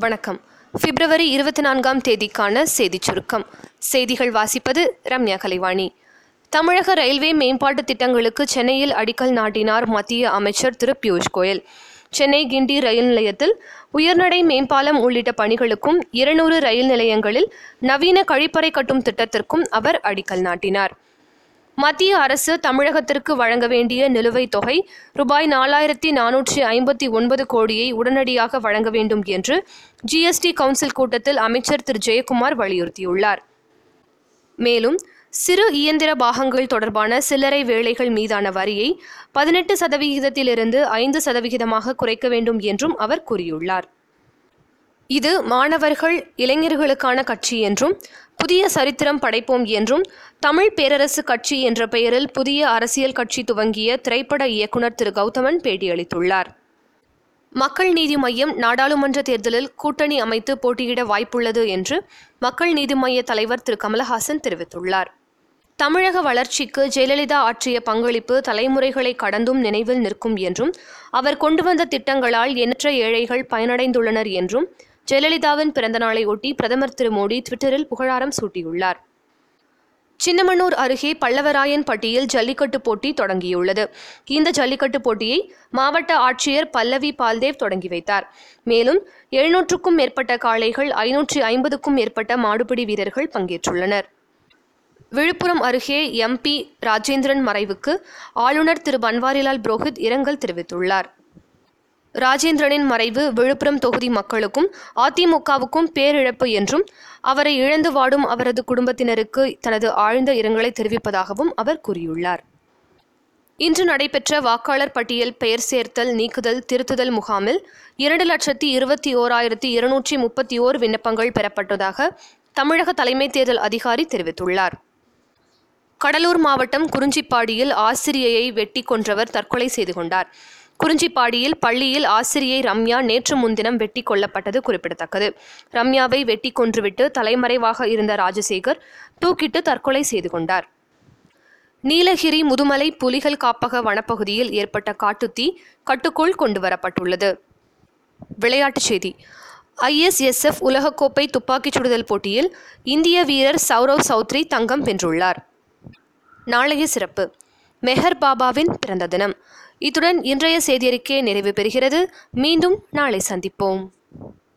வணக்கம். பிப்ரவரி இருபத்தி நான்காம் தேதிக்கான செய்திச் சுருக்கம். செய்திகள் வாசிப்பது ரம்யா கலைவாணி. தமிழக ரயில்வே மேம்பாட்டு திட்டங்களுக்கு சென்னையில் அடிக்கல் நாட்டினார் மத்திய அமைச்சர் திரு பியூஷ் கோயல். சென்னை கிண்டி ரயில் நிலையத்தில் உயர்நடை மேம்பாலம் உள்ளிட்ட பணிகளுக்கும் இருநூறு ரயில் நிலையங்களில் நவீன கழிப்பறை கட்டும் திட்டத்திற்கும் அவர் அடிக்கல் நாட்டினார். மத்திய அரசு தமிழகத்திற்கு வழங்க வேண்டிய நிலுவைத் தொகை ரூபாய் நாலாயிரத்தி நானூற்றி ஐம்பத்தி ஒன்பது கோடியை உடனடியாக வழங்க வேண்டும் என்று ஜிஎஸ்டி கவுன்சில் கூட்டத்தில் அமைச்சர் திரு. ஜெயக்குமார் வலியுறுத்தியுள்ளார். மேலும் சிறு இயந்திர பாகங்கள் தொடர்பான சில்லறை வேலைகள் மீதான வரியை பதினெட்டு சதவிகிதத்திலிருந்து ஐந்து சதவிகிதமாக குறைக்க வேண்டும் என்றும் அவர் கூறியுள்ளார். இது மாணவர்கள் இளைஞர்களுக்கான கட்சி என்றும் புதிய சரித்திரம் படைப்போம் என்றும் தமிழ் பேரரசு கட்சி என்ற பெயரில் புதிய அரசியல் கட்சி துவங்கிய திரைப்பட இயக்குனர் திரு. கௌதமன் பேட்டியளித்துள்ளார். மக்கள் நீதி மையம் நாடாளுமன்ற தேர்தலில் கூட்டணி அமைத்து போட்டியிட வாய்ப்புள்ளது என்று மக்கள் நீதி மைய தலைவர் திரு. கமலஹாசன் தெரிவித்துள்ளார். தமிழக வளர்ச்சிக்கு ஜெயலலிதா ஆற்றிய பங்களிப்பு தலைமுறைகளை கடந்தும் நினைவில் நிற்கும் என்றும் அவர் கொண்டு வந்த திட்டங்களால் எண்ணற்ற ஏழைகள் பயனடைந்துள்ளனர் என்றும் ஜெயலலிதாவின் பிறந்தநாளை ஒட்டி பிரதமர் திரு மோடி ட்விட்டரில் புகழாரம் சூட்டியுள்ளார். சின்னமனூர் அருகே பல்லவராயன் பட்டியில் ஜல்லிக்கட்டு போட்டி தொடங்கியுள்ளது. இந்த ஜல்லிக்கட்டு போட்டியை மாவட்ட ஆட்சியர் பல்லவி பால்தேவ் தொடங்கி வைத்தார். மேலும் எழுநூற்றுக்கும் மேற்பட்ட காளைகள் ஐநூற்றி ஐம்பதுக்கும் மேற்பட்ட மாடுபிடி வீரர்கள் பங்கேற்றுள்ளனர். விழுப்புரம் அருகே எம்பி ராஜேந்திரன் மறைவுக்கு ஆளுநர் திரு பன்வாரிலால் புரோஹித் இரங்கல் தெரிவித்துள்ளார். ராஜேந்திரனின் மறைவு விழுப்புரம் தொகுதி மக்களுக்கும் அதிமுகவுக்கும் பேரிழப்பு என்றும் அவரை இழந்து வாடும் அவரது குடும்பத்தினருக்கு தனது ஆழ்ந்த இரங்கலை தெரிவிப்பதாகவும் அவர் கூறியுள்ளார். இன்று நடைபெற்ற வாக்காளர் பட்டியல் பெயர் சேர்த்தல் நீக்குதல் திருத்துதல் முகாமில் இரண்டு லட்சத்தி இருபத்தி ஓராயிரத்தி இருநூற்றி முப்பத்தி ஓர் விண்ணப்பங்கள் பெறப்பட்டதாக தமிழக தலைமை தேர்தல் அதிகாரி தெரிவித்துள்ளார். கடலூர் மாவட்டம் குறிஞ்சிப்பாடியில் ஆசிரியையை வெட்டி கொன்றவர் தற்கொலை செய்து கொண்டார். குறிஞ்சிப்பாடியில் பள்ளியில் ஆசிரியை ரம்யா நேற்று முன்தினம் வெட்டி கொல்லப்பட்டது குறிப்பிடத்தக்கது. ரம்யாவை வெட்டி கொன்றுவிட்டு தலைமறைவாக இருந்த ராஜசேகர் தூக்கிட்டு தற்கொலை செய்து கொண்டார். நீலகிரி முதுமலை புலிகள் காப்பக வனப்பகுதியில் ஏற்பட்ட காட்டுத்தீ கட்டுக்குள் கொண்டு வரப்பட்டுள்ளது விளையாட்டுச் செய்தி. ஐஎஸ்எஸ்எஃப் உலகக்கோப்பை துப்பாக்கிச் சுடுதல் போட்டியில் இந்திய வீரர் சௌரவ் சௌத்ரி தங்கம் வென்றுள்ளார். நாளைய சிறப்பு. மெஹர் பாபாவின் பிறந்த தினம். இத்துடன் இன்றைய செய்தியறிக்கை நிறைவு பெறுகிறது. மீண்டும் நாளை சந்திப்போம்.